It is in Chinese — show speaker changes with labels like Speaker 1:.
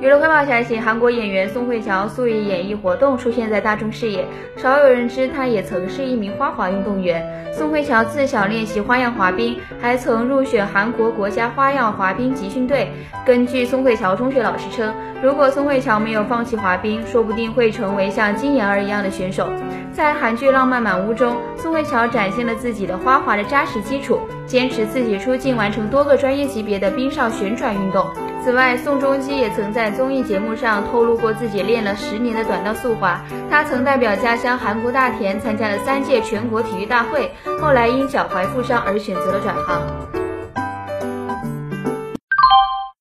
Speaker 1: 娱乐快报消息：韩国演员宋慧乔素以演艺活动出现在大众视野，少有人知她也曾是一名花滑运动员。宋慧乔自小练习花样滑冰，还曾入选韩国国家花样滑冰集训队。根据宋慧乔中学老师称，如果宋慧乔没有放弃滑冰，说不定会成为像金妍儿一样的选手。在韩剧《浪漫满屋》中，宋慧乔展现了自己的花滑的扎实基础，坚持自己出镜完成多个专业级别的冰上旋转运动。此外，宋仲基也曾在综艺节目上透露过自己练了十年的短道速滑。他曾代表家乡韩国大田参加了三届全国体育大会，后来因脚踝负伤而选择了转行。